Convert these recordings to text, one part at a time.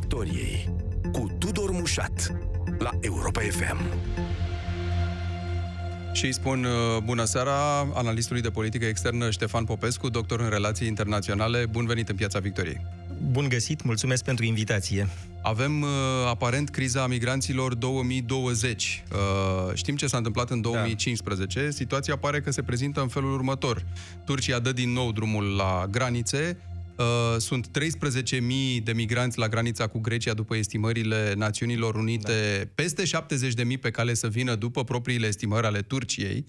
Victoriei cu Tudor Mușat la Europa FM. Și îi spun uh, bună seara analistului de politică externă Ștefan Popescu, doctor în relații internaționale. Bun venit în Piața Victoriei. Bun găsit, mulțumesc pentru invitație. Avem uh, aparent criza migranților 2020. Uh, știm ce s-a întâmplat în 2015. Da. Situația pare că se prezintă în felul următor. Turcia dă din nou drumul la granițe, Uh, sunt 13.000 de migranți la granița cu Grecia după estimările Națiunilor Unite, da. peste 70.000 pe cale să vină după propriile estimări ale Turciei.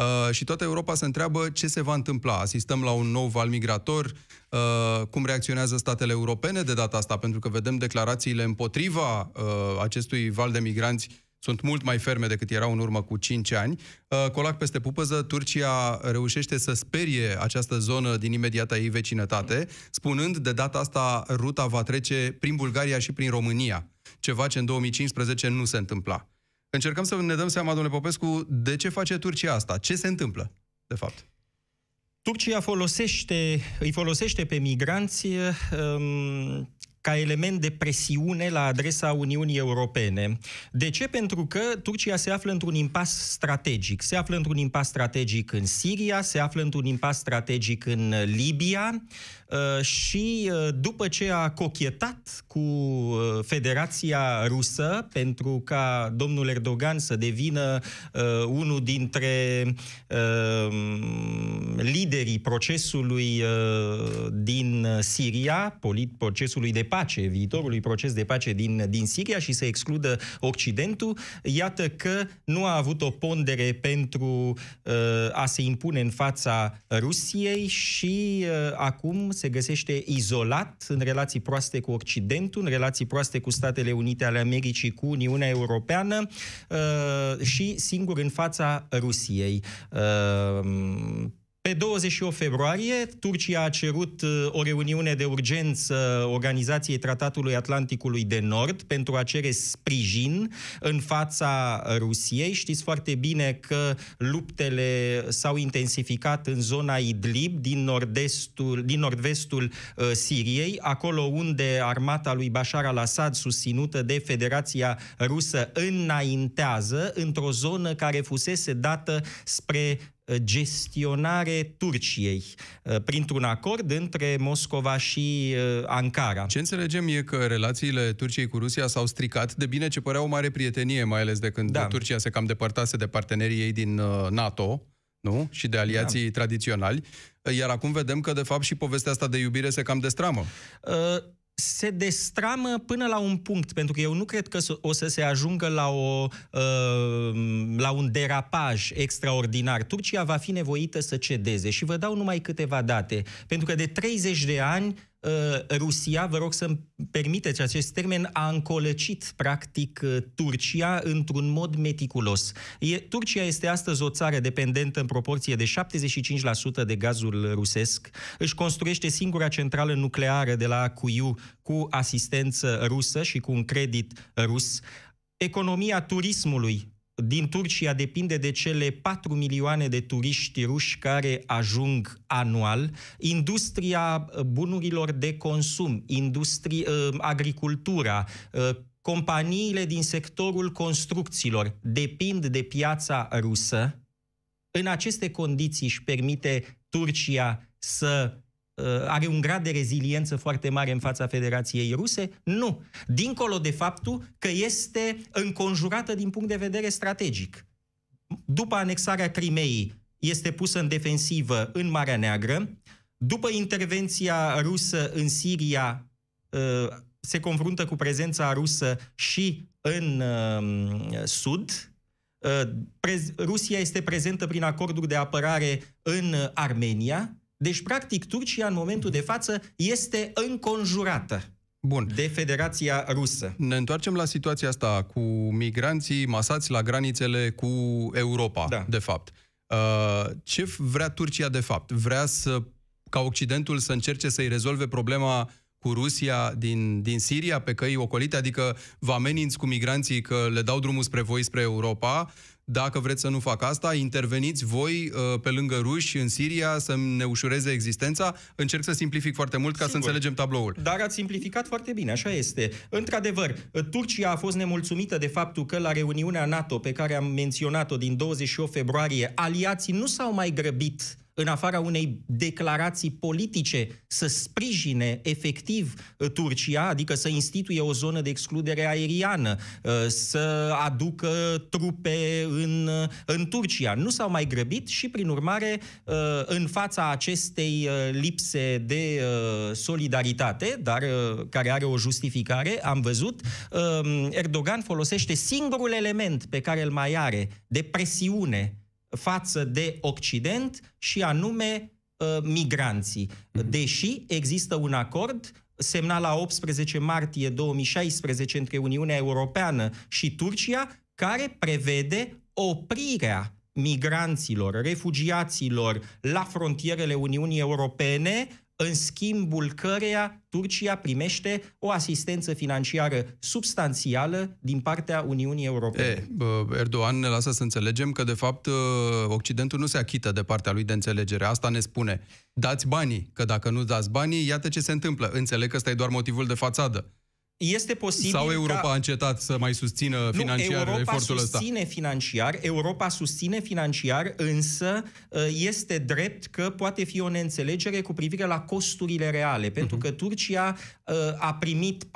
Uh, și toată Europa se întreabă ce se va întâmpla. Asistăm la un nou val migrator, uh, cum reacționează statele europene de data asta, pentru că vedem declarațiile împotriva uh, acestui val de migranți sunt mult mai ferme decât erau în urmă cu 5 ani. Uh, colac peste pupăză, Turcia reușește să sperie această zonă din imediata ei vecinătate, spunând de data asta ruta va trece prin Bulgaria și prin România, ceva ce în 2015 nu se întâmpla. Încercăm să ne dăm seama, domnule Popescu, de ce face Turcia asta? Ce se întâmplă, de fapt? Turcia folosește, îi folosește pe migranți um, ca element de presiune la adresa Uniunii Europene. De ce? Pentru că Turcia se află într-un impas strategic. Se află într-un impas strategic în Siria, se află într-un impas strategic în Libia, Uh, și uh, după ce a cochetat cu uh, Federația Rusă pentru ca domnul Erdogan să devină unul dintre liderii procesului din Siria, procesului de pace, viitorului proces de pace din, din Siria și să excludă Occidentul, iată că nu a avut o pondere pentru a se impune în fața Rusiei și acum se găsește izolat în relații proaste cu Occidentul, în relații proaste cu Statele Unite ale Americii, cu Uniunea Europeană uh, și singur în fața Rusiei. Uh, pe 28 februarie, Turcia a cerut uh, o reuniune de urgență Organizației Tratatului Atlanticului de Nord pentru a cere sprijin în fața Rusiei. Știți foarte bine că luptele s-au intensificat în zona Idlib, din, nord-estul, din nord-vestul uh, Siriei, acolo unde armata lui Bashar al-Assad, susținută de Federația Rusă, înaintează într-o zonă care fusese dată spre Uh, gestionare Turciei uh, printr-un acord între Moscova și uh, Ankara. Ce înțelegem e că relațiile Turciei cu Rusia s-au stricat de bine ce părea o mare prietenie, mai ales de când da. Turcia se cam depărtase de partenerii ei din NATO, nu? Și de aliații da. tradiționali. Iar acum vedem că, de fapt, și povestea asta de iubire se cam destramă. Uh, se destramă până la un punct, pentru că eu nu cred că o să se ajungă la, o, uh, la un derapaj extraordinar. Turcia va fi nevoită să cedeze și vă dau numai câteva date, pentru că de 30 de ani Uh, Rusia, vă rog să-mi permiteți acest termen, a încolăcit practic uh, Turcia într-un mod meticulos. E, Turcia este astăzi o țară dependentă în proporție de 75% de gazul rusesc, își construiește singura centrală nucleară de la Cuiu cu asistență rusă și cu un credit rus. Economia turismului din Turcia depinde de cele 4 milioane de turiști ruși care ajung anual, industria uh, bunurilor de consum, industrie, uh, agricultura, uh, companiile din sectorul construcțiilor depind de piața rusă. În aceste condiții își permite Turcia să Uh, are un grad de reziliență foarte mare în fața Federației Ruse? Nu. Dincolo de faptul că este înconjurată din punct de vedere strategic. După anexarea Crimeei, este pusă în defensivă în Marea Neagră. După intervenția rusă în Siria, uh, se confruntă cu prezența rusă și în uh, sud. Rusia este prezentă prin acorduri de apărare în Armenia, deci, practic, Turcia, în momentul de față, este înconjurată Bun. de Federația Rusă. Ne întoarcem la situația asta cu migranții masați la granițele cu Europa, da. de fapt. Uh, ce vrea Turcia, de fapt? Vrea să, ca Occidentul să încerce să-i rezolve problema cu Rusia din, din Siria pe căi ocolite, adică vă ameninți cu migranții că le dau drumul spre voi, spre Europa, dacă vreți să nu fac asta, interveniți voi uh, pe lângă ruși în Siria să ne ușureze existența. Încerc să simplific foarte mult ca Sigur. să înțelegem tabloul. Dar ați simplificat foarte bine, așa este. Într-adevăr, Turcia a fost nemulțumită de faptul că la reuniunea NATO pe care am menționat-o din 28 februarie, aliații nu s-au mai grăbit în afara unei declarații politice, să sprijine efectiv uh, Turcia, adică să instituie o zonă de excludere aeriană, uh, să aducă trupe în, uh, în Turcia. Nu s-au mai grăbit și, prin urmare, în fața acestei lipse de solidaritate, dar care are o justificare, am văzut, Erdogan folosește singurul element pe care îl mai are de presiune față de Occident și anume uh, migranții. Mhm. Deși există un acord semnat la 18 martie 2016 între Uniunea Europeană și Turcia, care prevede oprirea migranților, refugiaților la frontierele Uniunii Europene în schimbul căreia Turcia primește o asistență financiară substanțială din partea Uniunii Europene. E, Erdogan ne lasă să înțelegem că, de fapt, ă, Occidentul nu se achită de partea lui de înțelegere. Asta ne spune. Dați banii, că dacă nu dați banii, iată ce se întâmplă. Înțeleg că ăsta e doar motivul de fațadă este posibil Sau Europa ca... a încetat să mai susțină financiar nu, Europa efortul ăsta? susține financiar, Europa susține financiar, însă ă, este drept că poate fi o neînțelegere cu privire la costurile reale, pentru uh-huh. că Turcia ă, a primit 4,5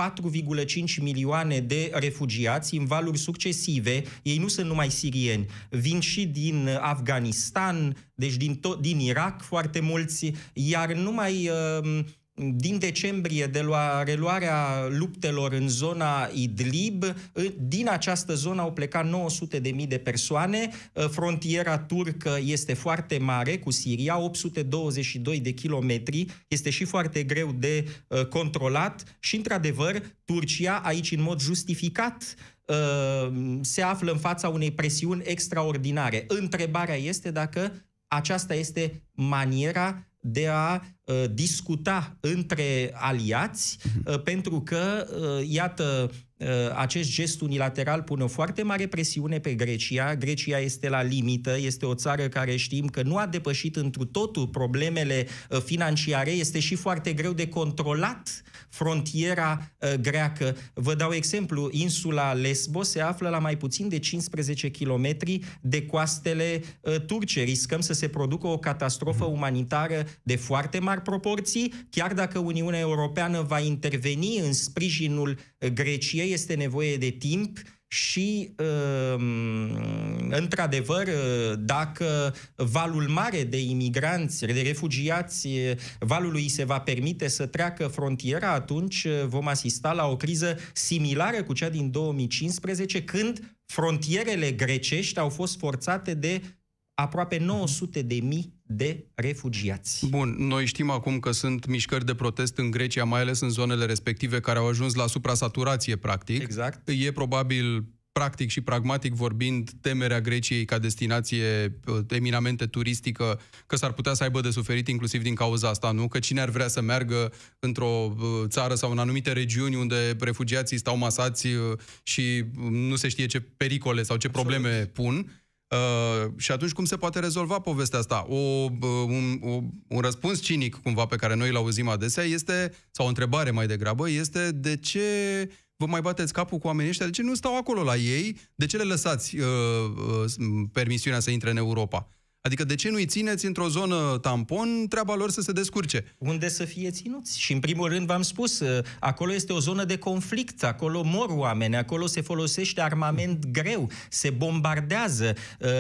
milioane de refugiați în valuri succesive. Ei nu sunt numai sirieni, vin și din Afganistan, deci din, to- din Irak foarte mulți, iar numai uh, din decembrie, de la reluarea luptelor în zona Idlib, din această zonă au plecat 900 de mii de persoane. Frontiera turcă este foarte mare cu Siria, 822 de kilometri, este și foarte greu de uh, controlat și, într-adevăr, Turcia, aici în mod justificat, uh, se află în fața unei presiuni extraordinare. Întrebarea este dacă aceasta este maniera de a uh, discuta între aliați, uh, pentru că, uh, iată, uh, acest gest unilateral pune o foarte mare presiune pe Grecia. Grecia este la limită, este o țară care știm că nu a depășit întru totul problemele uh, financiare, este și foarte greu de controlat frontiera uh, greacă. Vă dau exemplu, insula Lesbos se află la mai puțin de 15 km de coastele uh, turce. Riscăm să se producă o catastrofă umanitară de foarte mari proporții, chiar dacă Uniunea Europeană va interveni în sprijinul Greciei, este nevoie de timp și, um, într-adevăr, dacă valul mare de imigranți, de refugiați, valului se va permite să treacă frontiera, atunci vom asista la o criză similară cu cea din 2015, când frontierele grecești au fost forțate de aproape 900 de mii de refugiați. Bun, noi știm acum că sunt mișcări de protest în Grecia, mai ales în zonele respective, care au ajuns la suprasaturație, practic. Exact. E probabil practic și pragmatic vorbind, temerea Greciei ca destinație uh, eminamente turistică, că s-ar putea să aibă de suferit inclusiv din cauza asta, nu? Că cine ar vrea să meargă într-o uh, țară sau în anumite regiuni unde refugiații stau masați uh, și nu se știe ce pericole sau ce Absolut. probleme pun, Uh, și atunci cum se poate rezolva povestea asta? O, uh, un, o, un răspuns cinic, cumva, pe care noi îl auzim adesea, este, sau o întrebare mai degrabă, este de ce vă mai bateți capul cu oamenii ăștia? De ce nu stau acolo la ei? De ce le lăsați uh, uh, permisiunea să intre în Europa? Adică de ce nu-i țineți într-o zonă tampon, treaba lor să se descurce? Unde să fie ținuți? Și în primul rând v-am spus, uh, acolo este o zonă de conflict, acolo mor oameni, acolo se folosește armament greu, se bombardează,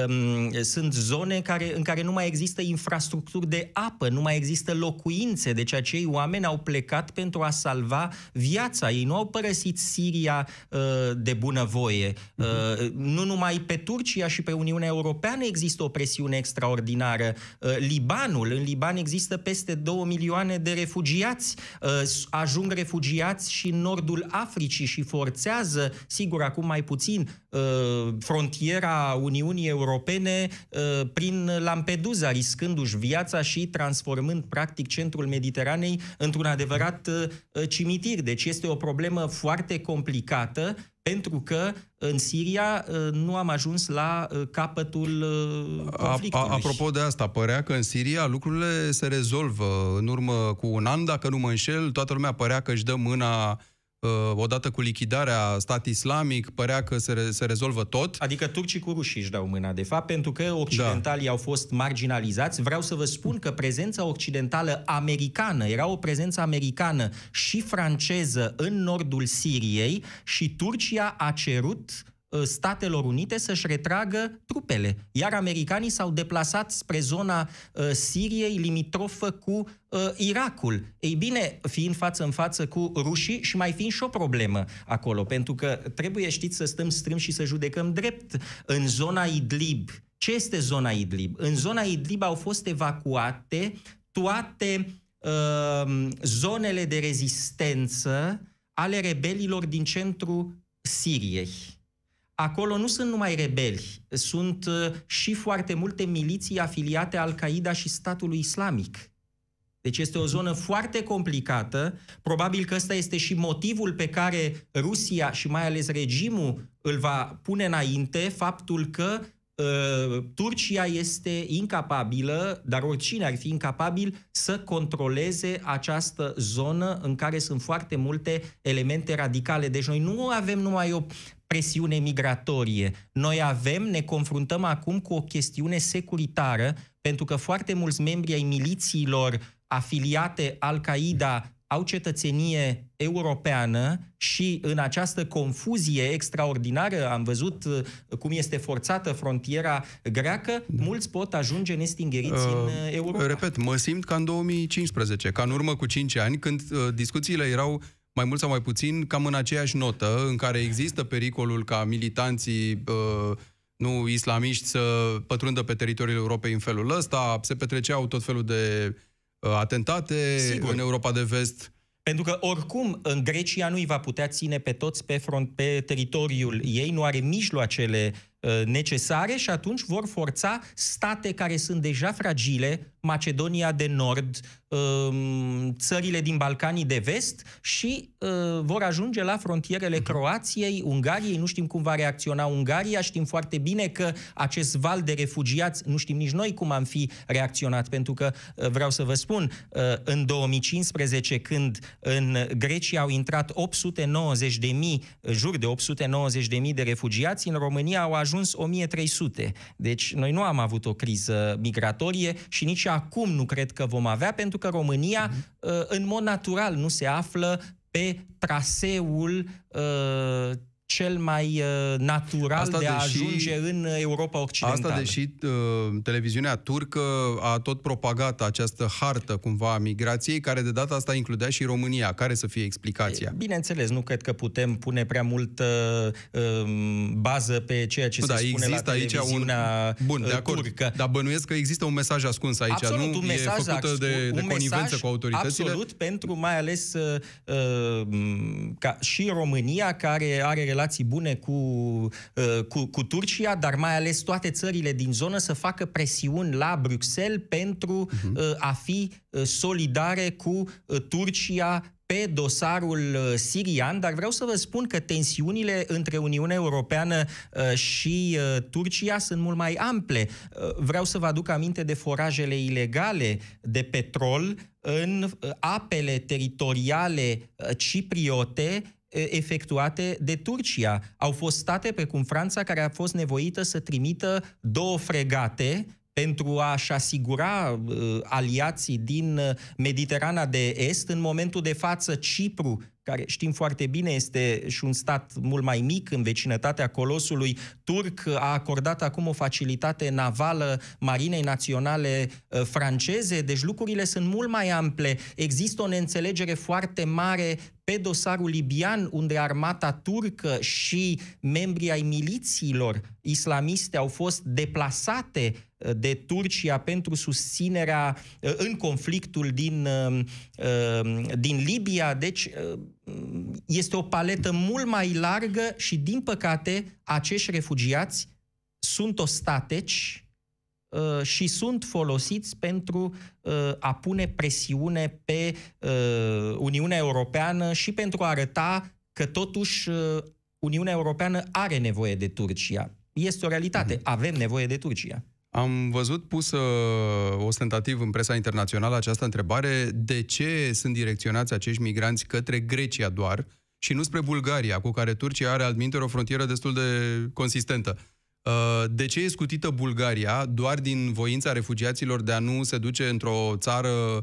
um, sunt zone care, în care nu mai există infrastructuri de apă, nu mai există locuințe, deci acei oameni au plecat pentru a salva viața. Ei nu au părăsit Siria uh, de bunăvoie. Uh, nu numai pe Turcia și pe Uniunea Europeană există o presiune extra extraordinară. Libanul, în Liban există peste 2 milioane de refugiați. Ajung refugiați și în nordul Africii și forțează, sigur, acum mai puțin, frontiera Uniunii Europene prin Lampedusa, riscându-și viața și transformând practic centrul Mediteranei într-un adevărat cimitir. Deci este o problemă foarte complicată pentru că în Siria uh, nu am ajuns la uh, capătul uh, conflictului. A, a, apropo de asta, părea că în Siria lucrurile se rezolvă în urmă cu un an, dacă nu mă înșel, toată lumea părea că își dă mâna Uh, odată cu lichidarea stat islamic, părea că se, re- se rezolvă tot. Adică turcii cu rușii își dau mâna, de fapt, pentru că occidentalii da. au fost marginalizați. Vreau să vă spun că prezența occidentală americană, era o prezență americană și franceză în nordul Siriei și Turcia a cerut Uh, Statelor Unite să-și retragă trupele. Iar americanii s-au deplasat spre zona uh, Siriei limitrofă cu uh, Irakul. Ei bine, fiind față în față cu rușii și mai fiind și o problemă acolo, pentru că trebuie, știți, să stăm strâns și să judecăm drept. În zona Idlib, ce este zona Idlib? În zona Idlib au fost evacuate toate uh, zonele de rezistență ale rebelilor din centrul Siriei acolo nu sunt numai rebeli, sunt uh, și foarte multe miliții afiliate Al-Qaeda și statului islamic. Deci este o zonă foarte complicată. Probabil că ăsta este și motivul pe care Rusia și mai ales regimul îl va pune înainte, faptul că uh, Turcia este incapabilă, dar oricine ar fi incapabil să controleze această zonă în care sunt foarte multe elemente radicale. Deci noi nu avem numai o presiune migratorie. Noi avem, ne confruntăm acum cu o chestiune securitară, pentru că foarte mulți membri ai milițiilor afiliate Al-Qaeda au cetățenie europeană și în această confuzie extraordinară, am văzut uh, cum este forțată frontiera greacă, da. mulți pot ajunge nestingeriți uh, în Europa. Repet, mă simt ca în 2015, ca în urmă cu 5 ani, când uh, discuțiile erau mai mult sau mai puțin, cam în aceeași notă, în care există pericolul ca militanții uh, nu islamiști să pătrundă pe teritoriul Europei în felul ăsta, se petreceau tot felul de uh, atentate Sigur. în Europa de Vest. Pentru că oricum în Grecia nu îi va putea ține pe toți pe, front, pe teritoriul ei, nu are mijloacele uh, necesare și atunci vor forța state care sunt deja fragile, Macedonia de Nord, um, țările din Balcanii de Vest și uh, vor ajunge la frontierele mhm. Croației, Ungariei. Nu știm cum va reacționa Ungaria, știm foarte bine că acest val de refugiați, nu știm nici noi cum am fi reacționat, pentru că uh, vreau să vă spun, uh, în 2015, când în Grecia au intrat 890 de mii, jur de 890 de mii de refugiați, în România au ajuns 1300. Deci noi nu am avut o criză migratorie și nici acum nu cred că vom avea, pentru că România, uh-huh. în mod natural, nu se află pe traseul uh, cel mai uh, natural asta de a deși, ajunge în Europa Occidentală. Asta deși uh, televiziunea turcă a tot propagat această hartă cumva a migrației, care de data asta includea și România. Care să fie explicația? Bineînțeles, nu cred că putem pune prea mult uh, bază pe ceea ce nu, se da, spune la televiziunea aici un... Bun, de uh, acord, turcă. Dar bănuiesc că există un mesaj ascuns aici, absolut, nu? Un mesaj, e făcută de, de connivență cu autoritățile? Absolut, pentru mai ales uh, uh, ca și România, care are relații bune cu, uh, cu, cu Turcia, dar mai ales toate țările din zonă să facă presiuni la Bruxelles pentru uh-huh. a fi uh, solidare cu Turcia pe dosarul sirian, dar vreau să vă spun că tensiunile între Uniunea Europeană și Turcia sunt mult mai ample. Vreau să vă aduc aminte de forajele ilegale de petrol în apele teritoriale cipriote efectuate de Turcia. Au fost state precum Franța care a fost nevoită să trimită două fregate pentru a-și asigura uh, aliații din Mediterana de Est. În momentul de față, Cipru care știm foarte bine este și un stat mult mai mic în vecinătatea colosului turc, a acordat acum o facilitate navală Marinei Naționale uh, franceze, deci lucrurile sunt mult mai ample. Există o neînțelegere foarte mare pe dosarul libian, unde armata turcă și membrii ai milițiilor islamiste au fost deplasate uh, de Turcia pentru susținerea uh, în conflictul din, din Libia. Deci este o paletă mult mai largă și, din păcate, acești refugiați sunt ostateci uh, și sunt folosiți pentru uh, a pune presiune pe uh, Uniunea Europeană și pentru a arăta că totuși Uniunea Europeană are nevoie de Turcia. Este o realitate. Mhm. Avem nevoie de Turcia. Am văzut pusă ostentativ în presa internațională această întrebare, de ce sunt direcționați acești migranți către Grecia doar și nu spre Bulgaria, cu care Turcia are altminte o frontieră destul de consistentă. Uh, de ce e scutită Bulgaria doar din voința refugiaților de a nu se duce într-o țară uh,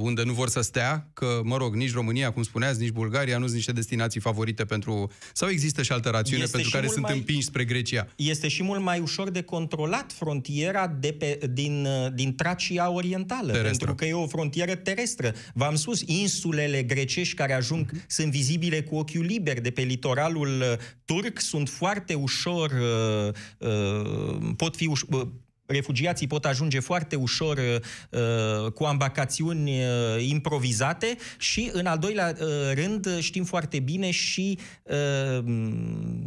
unde nu vor să stea? Că, mă rog, nici România, cum spuneați, nici Bulgaria nu sunt niște destinații favorite pentru... Sau există și altă rațiune este pentru care sunt mai... împinși spre Grecia? Este și mult mai ușor de controlat frontiera de pe, din, uh, din Tracia Orientală, terestră. pentru că e o frontieră terestră. V-am spus, insulele grecești care ajung uh-huh. sunt vizibile cu ochiul liber de pe litoralul uh, turc, sunt foarte ușor uh, Uh, pot fi uș- uh, refugiații pot ajunge foarte ușor uh, cu ambarcațiuni uh, improvizate și, în al doilea uh, rând, știm foarte bine și uh,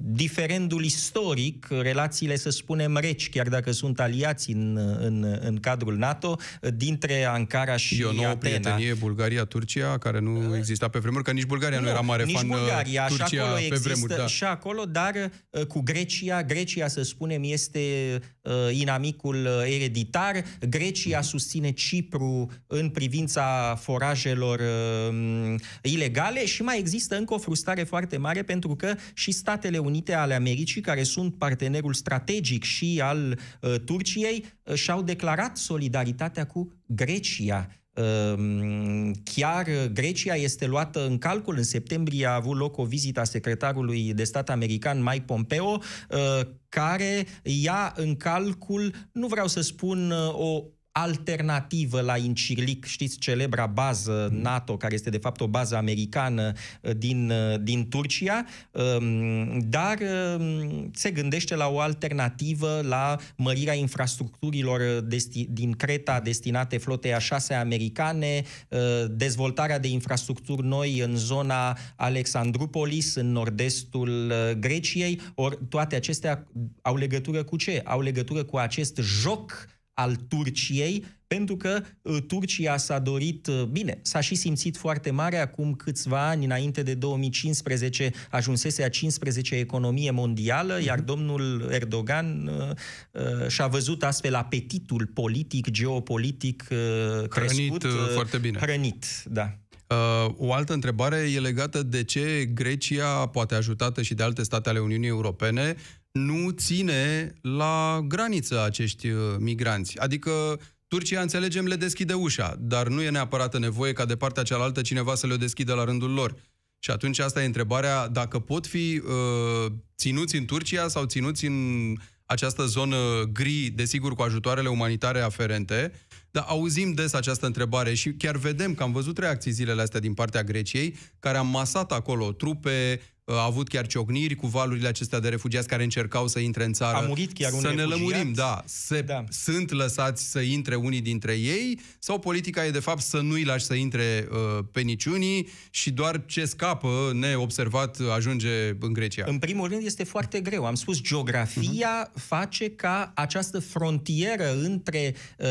diferendul istoric, relațiile, să spunem, reci, chiar dacă sunt aliați în, în, în cadrul NATO, dintre Ankara și E o nouă Atena. prietenie Bulgaria-Turcia, care nu uh, exista pe vremuri, că nici Bulgaria nu, nu era mare nici fan uh, Bulgaria, Turcia și acolo pe există, vremuri. Da. Și acolo, dar uh, cu Grecia, Grecia, să spunem, este uh, inamicul riscul uh, ereditar. Grecia susține Cipru în privința forajelor uh, ilegale și mai există încă o frustrare foarte mare pentru că și Statele Unite ale Americii, care sunt partenerul strategic și al uh, Turciei, uh, și-au declarat solidaritatea cu Grecia. Ehm, chiar Grecia este luată în calcul. În septembrie a avut loc o vizită a secretarului de stat american Mike Pompeo, eh, care ia în calcul, nu vreau să spun eh, o alternativă la Incirlic, știți, celebra bază NATO, care este de fapt o bază americană uh, din, uh, din Turcia, um, dar um, se gândește la o alternativă la mărirea infrastructurilor desti- din Creta destinate flotei a șase americane, uh, dezvoltarea de infrastructuri noi în zona Alexandrupolis, în nord-estul Greciei, ori toate acestea au legătură cu ce? Au legătură cu acest joc al Turciei, pentru că uh, Turcia s-a dorit, uh, bine, s-a și simțit foarte mare acum câțiva ani, înainte de 2015, ajunsese a 15 economie mondială, mm-hmm. iar domnul Erdogan uh, uh, și-a văzut astfel apetitul politic, geopolitic uh, crescut. Hrănit uh, foarte bine. Hrănit, da. Uh, o altă întrebare e legată de ce Grecia, poate ajutată și de alte state ale Uniunii Europene, nu ține la graniță acești uh, migranți. Adică Turcia, înțelegem, le deschide ușa, dar nu e neapărat nevoie ca de partea cealaltă cineva să le deschidă la rândul lor. Și atunci asta e întrebarea, dacă pot fi uh, ținuți în Turcia sau ținuți în această zonă gri, desigur cu ajutoarele umanitare aferente, dar auzim des această întrebare și chiar vedem că am văzut reacții zilele astea din partea Greciei, care am masat acolo trupe, a avut chiar ciocniri cu valurile acestea de refugiați care încercau să intre în țară. A murit chiar un Să refugiat. ne lămurim, da. Se, Da. Sunt lăsați să intre unii dintre ei sau politica e de fapt să nu-i lași să intre uh, pe niciunii și doar ce scapă neobservat ajunge în Grecia? În primul rând este foarte greu. Am spus, geografia uh-huh. face ca această frontieră între uh,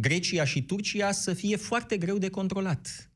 Grecia și Turcia să fie foarte greu de controlat.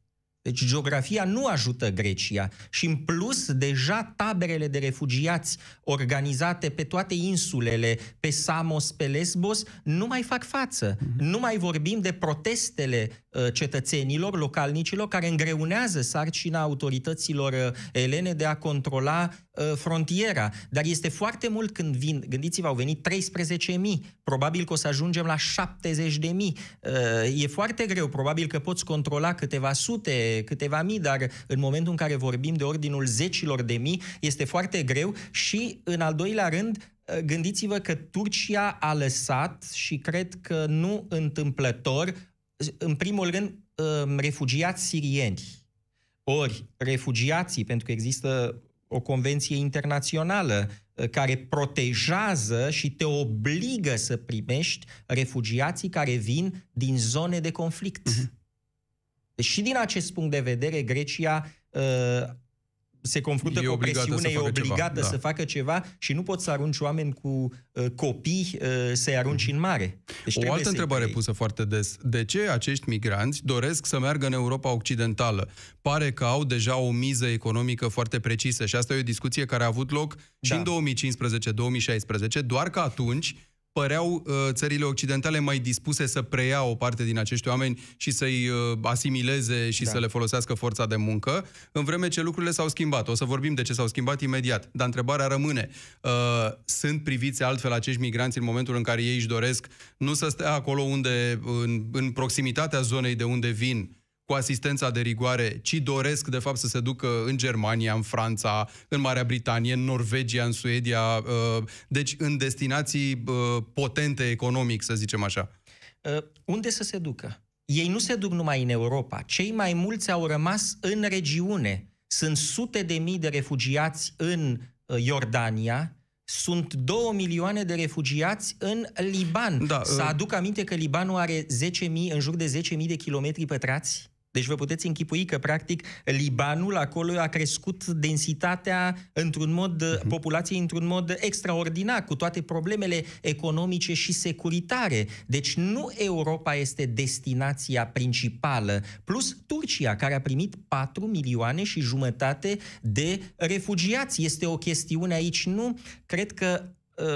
Deci geografia nu ajută Grecia și în plus deja taberele de refugiați organizate pe toate insulele, pe Samos, pe Lesbos, nu mai fac față. Mm-hmm. Nu mai vorbim de protestele uh, cetățenilor, localnicilor, care îngreunează sarcina autorităților uh, elene de a controla uh, frontiera. Dar este foarte mult când vin, gândiți-vă, au venit 13.000, probabil că o să ajungem la 70.000. Uh, e foarte greu, probabil că poți controla câteva sute, câteva mii, dar în momentul în care vorbim de ordinul zecilor de mii, este foarte greu și, în al doilea rând, uh, gândiți-vă că Turcia a lăsat și cred că nu întâmplător, în primul rând, um, refugiați sirieni. Ori refugiații, pentru că există o convenție internațională uh, care protejează și te obligă să primești refugiații care vin din zone de conflict. Uh-huh. Deci și din acest punct de vedere, Grecia uh, se confruntă E cu o obligată presiune, să e facă obligată ceva, să da. facă ceva și nu poți să arunci oameni cu uh, copii, uh, să-i arunci în mare. Deci O trebuie altă să-i întrebare bei. pusă foarte des. De ce acești migranți doresc să meargă în Europa Occidentală? Pare că au deja o miză economică foarte precisă și asta e o discuție care a avut loc și Da. în 2015-2016, doar că atunci păreau uh, țările occidentale mai dispuse să preia o parte din acești oameni și să-i uh, asimileze și Da. să le folosească forța de muncă, în vreme ce lucrurile s-au schimbat. O să vorbim de ce s-au schimbat imediat, dar întrebarea rămâne. Uh, sunt priviți altfel acești migranți în momentul în care ei își doresc nu să stea acolo unde, în, în proximitatea zonei de unde vin, cu asistența de rigoare, ci doresc, de fapt, să se ducă în Germania, în Franța, în Marea Britanie, în Norvegia, în Suedia, uh, deci în destinații uh, potente economic, să zicem așa. Uh, unde să se ducă? Ei nu se duc numai în Europa. Cei mai mulți au rămas în regiune. Sunt sute de mii de refugiați în uh, Iordania, sunt 2 milioane de refugiați în Liban. Da, să uh, aduc aminte că Libanul are 10.000, în jur de 10.000 de kilometri pătrați. Deci vă puteți închipui că, practic, Libanul acolo a crescut densitatea într-un mod, Mhm. populației într-un mod extraordinar, cu toate problemele economice și securitare. Deci nu Europa este destinația principală, plus Turcia, care a primit 4 milioane și jumătate de refugiați. Este o chestiune aici, nu? Cred că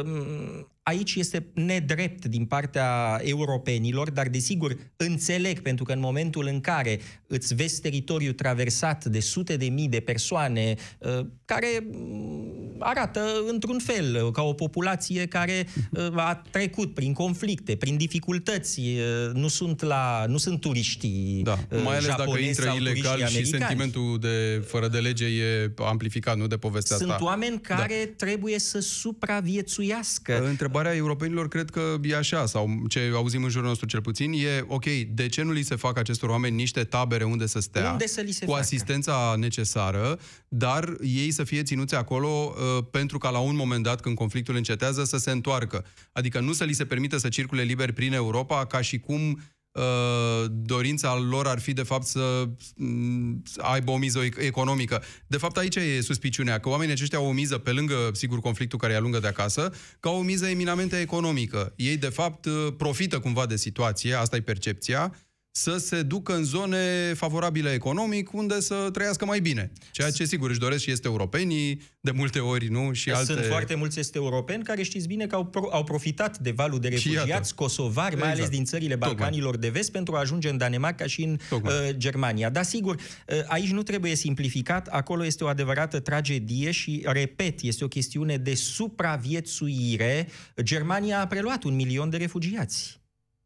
um, aici este nedrept din partea europenilor, dar desigur înțeleg, pentru că în momentul în care îți vezi teritoriul traversat de sute de mii de persoane uh, care mm, arată într-un fel ca o populație care uh, a trecut prin conflicte, prin dificultăți, uh, nu sunt la nu sunt turiștii Da, uh, mai ales dacă japonezi intră sau ilegal turiștii și americani. sentimentul de fără de lege e amplificat, nu de povestea Sunt asta. oameni care da. trebuie să supraviețuiască. Întrebarea europenilor cred că e așa, sau ce auzim în jurul nostru cel puțin, e ok, de ce nu li se fac acestor oameni niște tabere unde să stea, Unde să li se cu facă? asistența necesară, dar ei să fie ținuți acolo uh, pentru ca la un moment dat, când conflictul încetează, să se întoarcă. Adică nu să li se permită să circule liber prin Europa, ca și cum uh, dorința lor ar fi de fapt să mm, să aibă o miză ec- economică. De fapt aici e suspiciunea, că oamenii aceștia au o miză pe lângă, sigur, conflictul care îi alungă de acasă, ca o miză eminamente economică. Ei de fapt uh, profită cumva de situație, asta e percepția, să se ducă în zone favorabile economic, unde să trăiască mai bine. Ceea ce, sigur, își doresc și este europenii, de multe ori, nu? Și alte... Sunt foarte mulți este europeni care știți bine că au, pro- au profitat de valul de Și refugiați iată. kosovari, mai Exact. ales din țările Tocmai. Balcanilor de vest, pentru a ajunge în Danemarca și în Tocmai. uh, Germania. Dar sigur, uh, aici nu trebuie simplificat, acolo este o adevărată tragedie și, repet, este o chestiune de supraviețuire. Germania a preluat un milion de refugiați.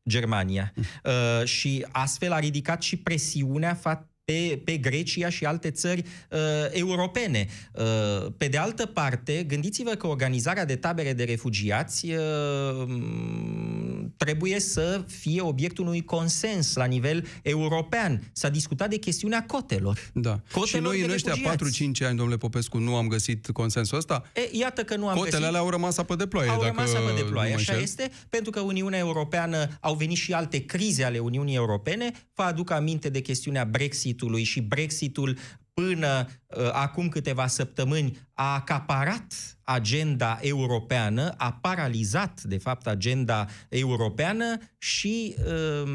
Germania. Uh, și astfel a ridicat și presiunea fa- pe, pe Grecia și alte țări uh, europene. Uh, pe de altă parte, gândiți-vă că organizarea de tabere de refugiați uh, trebuie să fie obiectul unui consens la nivel european. S-a discutat de chestiunea cotelor. Da. Cotelor și noi de în ăștia refugiați. 4-5 ani, domnule Popescu, nu am găsit consensul ăsta. E, iată că nu am Cotele găsit... alea au rămas apă de ploaie, Au dacă rămas apă de nu ploaie, mă așa înșel. este, pentru că Uniunea Europeană au venit și alte crize ale Uniunii Europene. Vă aduc aminte de chestiunea Brexitului și Brexitul până uh, acum câteva săptămâni a acaparat agenda europeană, a paralizat, de fapt, agenda europeană și uh,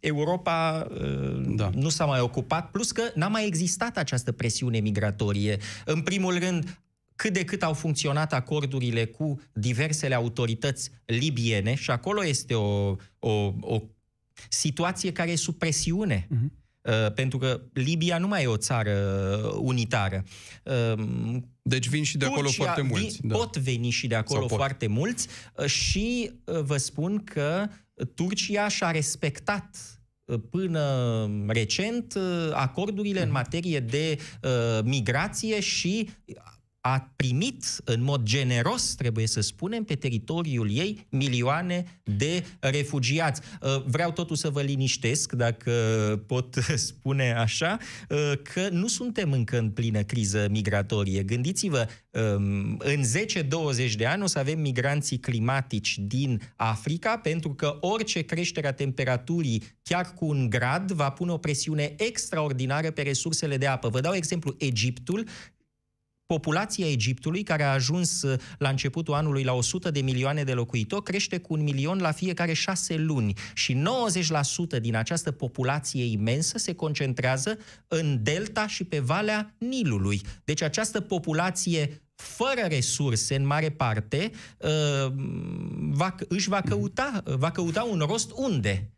Europa uh, Da. nu s-a mai ocupat, plus că n-a mai existat această presiune migratorie. În primul rând, cât de cât au funcționat acordurile cu diversele autorități libiene și acolo este o, o, o situație care e sub presiune. Uh-huh. Uh, pentru că Libia nu mai e o țară unitară. Uh, deci vin și de acolo Turcia, foarte mulți. Vin, da. Pot veni și de acolo foarte mulți și vă spun că Turcia și-a respectat până recent acordurile în mhm. materie de uh, migrație și a primit în mod generos, trebuie să spunem, pe teritoriul ei milioane de refugiați. Uh, vreau totuși să vă liniștesc, dacă pot spune așa, uh, că nu suntem încă în plină criză migratorie. Gândiți-vă, um, în 10-20 de ani o să avem migranții climatici din Africa, pentru că orice creștere a temperaturii, chiar cu un grad, va pune o presiune extraordinară pe resursele de apă. Vă dau exemplu, Egiptul populația Egiptului, care a ajuns uh, la începutul anului la 100 de milioane de locuitori, crește cu un milion la fiecare șase luni și 90% din această populație imensă se concentrează în delta și pe valea Nilului. Deci această populație fără resurse în mare parte, uh, va, își va căuta, va căuta un rost unde?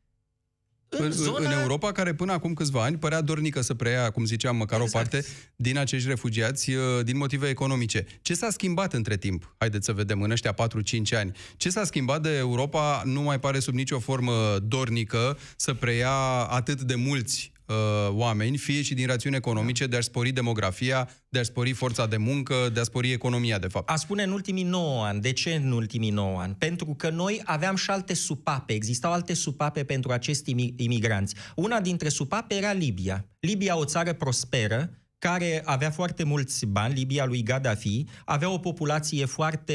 În, în, zona... în Europa, care până acum câțiva ani părea dornică să preia, cum ziceam, măcar exact. o parte din acești refugiați uh, din motive economice. Ce s-a schimbat între timp? Haideți să vedem în ăștia 4-5 ani. Ce s-a schimbat de Europa nu mai pare sub nicio formă dornică să preia atât de mulți uh, oameni, fie și din rațiuni economice, de a spori demografia, de a spori forța de muncă, de a spori economia, de fapt. A spune în ultimii 9 ani. De ce în ultimii 9 ani? Pentru că noi aveam și alte supape. Existau alte supape pentru acești imigranți. Una dintre supape era Libia. Libia, o țară prosperă, care avea foarte mulți bani, Libia lui Gaddafi, avea o populație foarte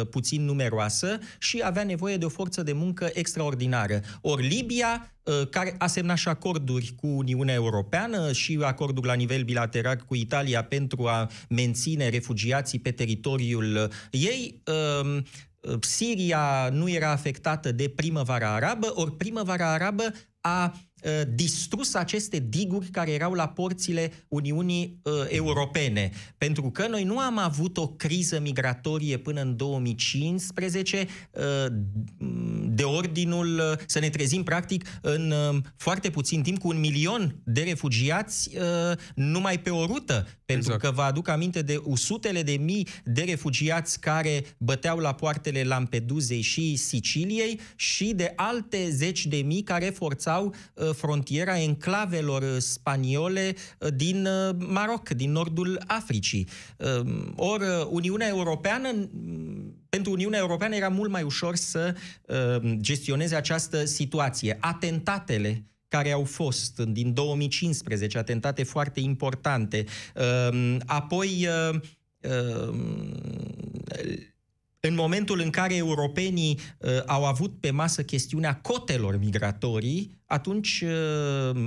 uh, puțin numeroasă și avea nevoie de o forță de muncă extraordinară. Ori Libia, uh, care a semnat și acorduri cu Uniunea Europeană și acorduri la nivel bilateral cu Italia pentru a menține refugiații pe teritoriul uh, ei, um, Siria nu era afectată de primăvara arabă, ori primăvara arabă a Uh, distrus aceste diguri care erau la porțile Uniunii uh, Europene. Pentru că noi nu am avut o criză migratorie până în 2015 uh, de ordinul uh, să ne trezim practic în uh, foarte puțin timp cu un milion de refugiați uh, numai pe o rută. Pentru exact. că vă aduc aminte de sutele de mii de refugiați care băteau la poartele Lampedusei și Siciliei și de alte zeci de mii care forțau uh, frontiera enclavelor spaniole uh, din uh, Maroc, din nordul Africii. Uh, ori Uniunea Europeană pentru Uniunea Europeană era mult mai ușor să gestioneze această situație. Atentatele care au fost din 2015, atentate foarte importante. Apoi în momentul în care europenii uh, au avut pe masă chestiunea cotelor migratorii, atunci uh,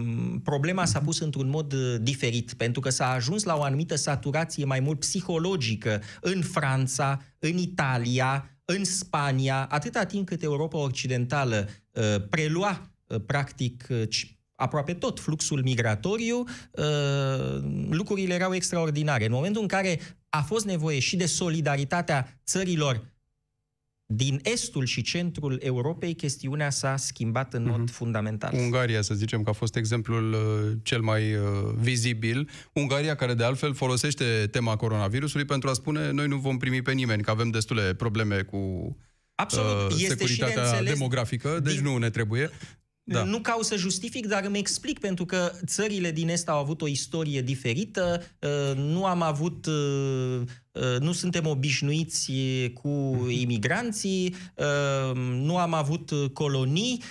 problema s-a pus într-un mod uh, diferit, pentru că s-a ajuns la o anumită saturație mai mult psihologică în Franța, în Italia, în Spania, atâta timp cât Europa Occidentală uh, prelua uh, practic uh, aproape tot fluxul migratoriu, uh, lucrurile erau extraordinare. În momentul în care a fost nevoie și de solidaritatea țărilor din estul și centrul Europei, chestiunea s-a schimbat în mod mm-hmm. fundamental. Ungaria, să zicem că a fost exemplul uh, cel mai uh, vizibil. Ungaria, care de altfel folosește tema coronavirusului pentru a spune noi nu vom primi pe nimeni, că avem destule probleme cu Absolut. Uh, este securitatea de demografică, deci din... nu ne trebuie. Da. Nu cau să justific, dar îmi explic pentru că țările din Est au avut o istorie diferită, uh, nu am avut, uh, uh, nu suntem obișnuiți cu mhm. imigranții, nu am avut colonii,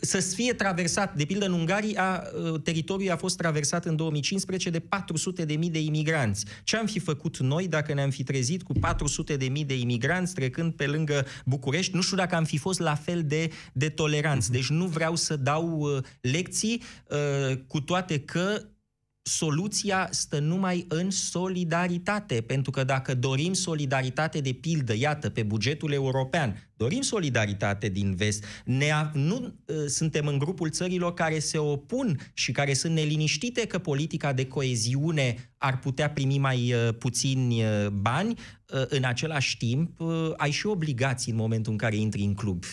să fie traversat, de pildă în Ungaria, teritoriul a fost traversat în 2015 de 400 de mii de imigranți. Ce am fi făcut noi dacă ne-am fi trezit cu 400 de mii de imigranți trecând pe lângă București? Nu știu dacă am fi fost la fel de, de toleranți. Deci nu vreau să dau lecții, cu toate că soluția stă numai în solidaritate, pentru că dacă dorim solidaritate de pildă, iată, pe bugetul european, dorim solidaritate din vest, ne, nu uh, suntem în grupul țărilor care se opun și care sunt neliniștite că politica de coeziune ar putea primi mai uh, puțini uh, bani, uh, în același timp uh, ai și obligații în momentul în care intri în club.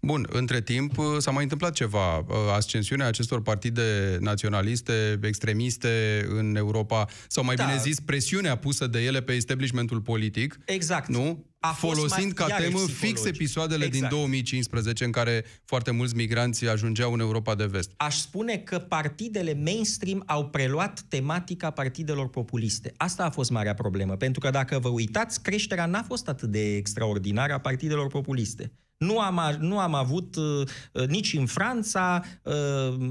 Bun, între timp uh, s-a mai întâmplat ceva. Uh, ascensiunea acestor partide naționaliste, extremiste în Europa, sau mai da. bine zis, presiunea pusă de ele pe establishmentul politic. Exact. Nu? A Folosind ca temă fix episoadele exact. din 2015 în care foarte mulți migranți ajungeau în Europa de vest. Aș spune că partidele mainstream au preluat tematica partidelor populiste. Asta a fost marea problemă, pentru că dacă vă uitați, creșterea n-a fost atât de extraordinară a partidelor populiste. Nu am, nu am avut uh, uh, nici în Franța, uh,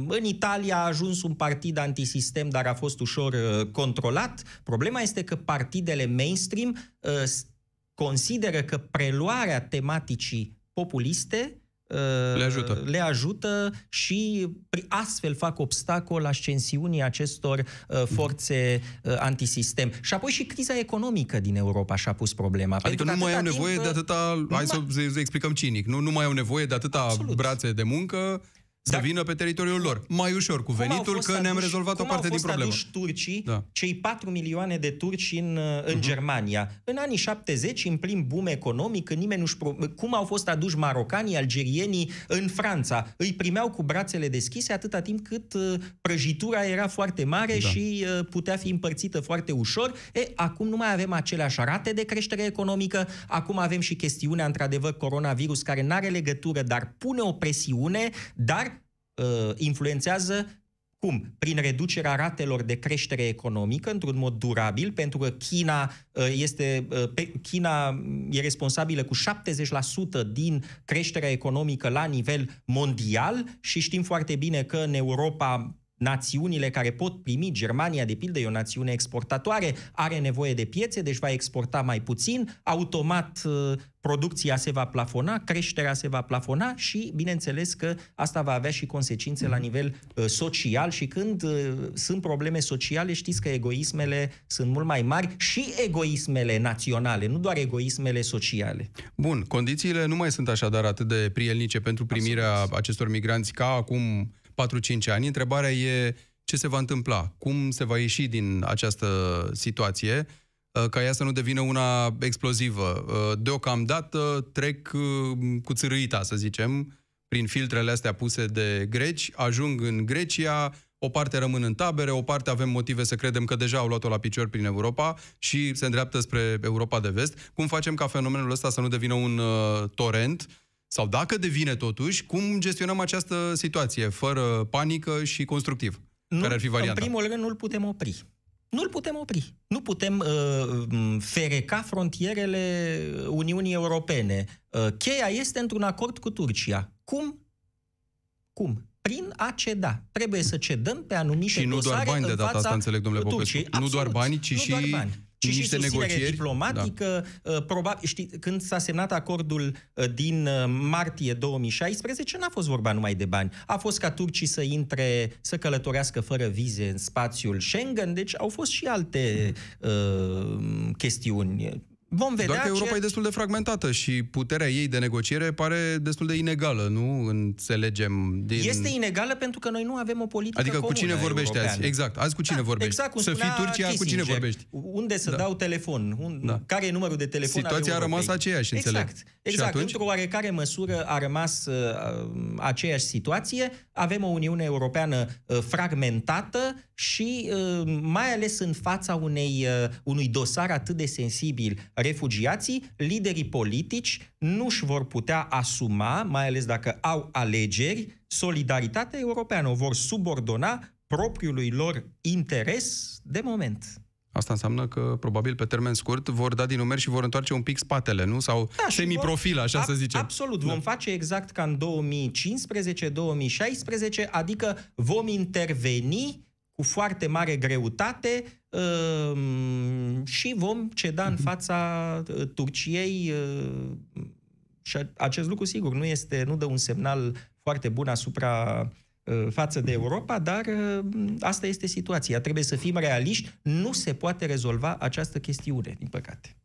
în Italia a ajuns un partid antisistem, dar a fost ușor uh, controlat. Problema este că partidele mainstream uh, consideră că preluarea tematicii populiste le ajută. le ajută și astfel fac obstacol ascensiunii acestor uh, forțe uh, antisistem. Și apoi și criza economică din Europa și-a pus problema. Adică nu mai au nevoie timp, de atâta, hai să, să explicăm cinic, nu, nu mai au nevoie de atâta Absolut. brațe de muncă să vină pe teritoriul lor. Mai ușor cu venitul, că ne-am rezolvat o parte din problemă. Cum au turcii, da. cei 4 milioane de turci în, în uh-huh. Germania? În anii 70, în plin boom economic, când nimeni nu-și... Pro... Cum au fost aduși marocanii, algerienii în Franța? Îi primeau cu brațele deschise atâta timp cât uh, prăjitura era foarte mare da. și uh, putea fi împărțită foarte ușor. E, acum nu mai avem aceleași rate de creștere economică, acum avem și chestiunea, într-adevăr, coronavirus, care nu are legătură, dar pune o presiune, dar uh, influențează cum? Prin reducerea ratelor de creștere economică într-un mod durabil, pentru că China uh, este uh, China e responsabilă cu 70% din creșterea economică la nivel mondial și știm foarte bine că în Europa națiunile care pot primi, Germania, de pildă, e o națiune exportatoare, are nevoie de piețe, deci va exporta mai puțin, automat uh, producția se va plafona, creșterea se va plafona și, bineînțeles, că asta va avea și consecințe la nivel uh, social și când uh, sunt probleme sociale, știți că egoismele sunt mult mai mari și egoismele naționale, nu doar egoismele sociale. Bun, condițiile nu mai sunt așadar atât de prielnice pentru primirea Absolut. acestor migranți ca acum 4-5 ani. Întrebarea e ce se va întâmpla, cum se va ieși din această situație uh, ca ea să nu devină una explozivă. Uh, deocamdată trec uh, cu țărâita, să zicem, prin filtrele astea puse de greci, ajung în Grecia, o parte rămân în tabere, o parte avem motive să credem că deja au luat-o la picior prin Europa și se îndreaptă spre Europa de vest. Cum facem ca fenomenul ăsta să nu devină un uh, torent sau dacă devine totuși, cum gestionăm această situație, fără panică și constructiv? Nu, care ar fi varianta? În primul rând, nu-l putem opri. Nu-l putem opri. Nu putem uh, fereca frontierele Uniunii Europene. Uh, cheia este într-un acord cu Turcia. Cum? Cum? Prin a ceda. Trebuie să cedăm pe anumite Și nu doar bani de data asta, înțeleg, domnule Popescu. Nu doar bani, ci nu și doar bani și niște și negocieri diplomatică. Da. Uh, probabil, știi, când s-a semnat acordul uh, din uh, martie 2016, n-a fost vorba numai de bani. A fost ca turcii să intre, să călătorească fără vize în spațiul Schengen, deci au fost și alte uh, chestiuni Vom vedea Doar că Europa ce... e destul de fragmentată și puterea ei de negociere pare destul de inegală, nu? Înțelegem din... Este inegală pentru că noi nu avem o politică Adică cu cine vorbește europeană. azi? Exact. Azi cu cine da, vorbești? Exact cum să fii Turcia, Kissinger. cu cine vorbești? Unde să da. dau telefon? Un... Da. Care e numărul de telefon Situația a rămas aceeași, înțeleg. Exact. Exact. Într-o oarecare măsură a rămas uh, aceeași situație. Avem o Uniune Europeană uh, fragmentată și uh, mai ales în fața unei, uh, unui dosar atât de sensibil, refugiații, liderii politici nu își vor putea asuma, mai ales dacă au alegeri, solidaritatea europeană. O vor subordona propriului lor interes de moment. Asta înseamnă că, probabil, pe termen scurt, vor da din numeri și vor întoarce un pic spatele, nu? Sau da, semiprofil, așa ab- să zicem. Absolut. Da. Vom face exact ca în 2015-2016, adică vom interveni cu foarte mare greutate uh, și vom ceda în fața uh, Turciei uh, și acest lucru, sigur, nu, este, nu dă un semnal foarte bun asupra față de Europa, dar asta este situația. Trebuie să fim realiști. Nu se poate rezolva această chestiune, din păcate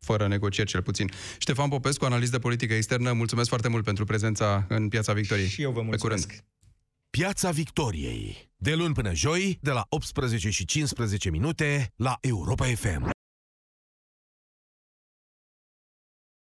fără negocieri cel puțin. Ștefan Popescu, analist de politică externă, mulțumesc foarte mult pentru prezența în Piața Victoriei. Și eu vă mulțumesc. Pe curând. Piața Victoriei. De luni până joi, de la 18 și 15 minute, la Europa FM.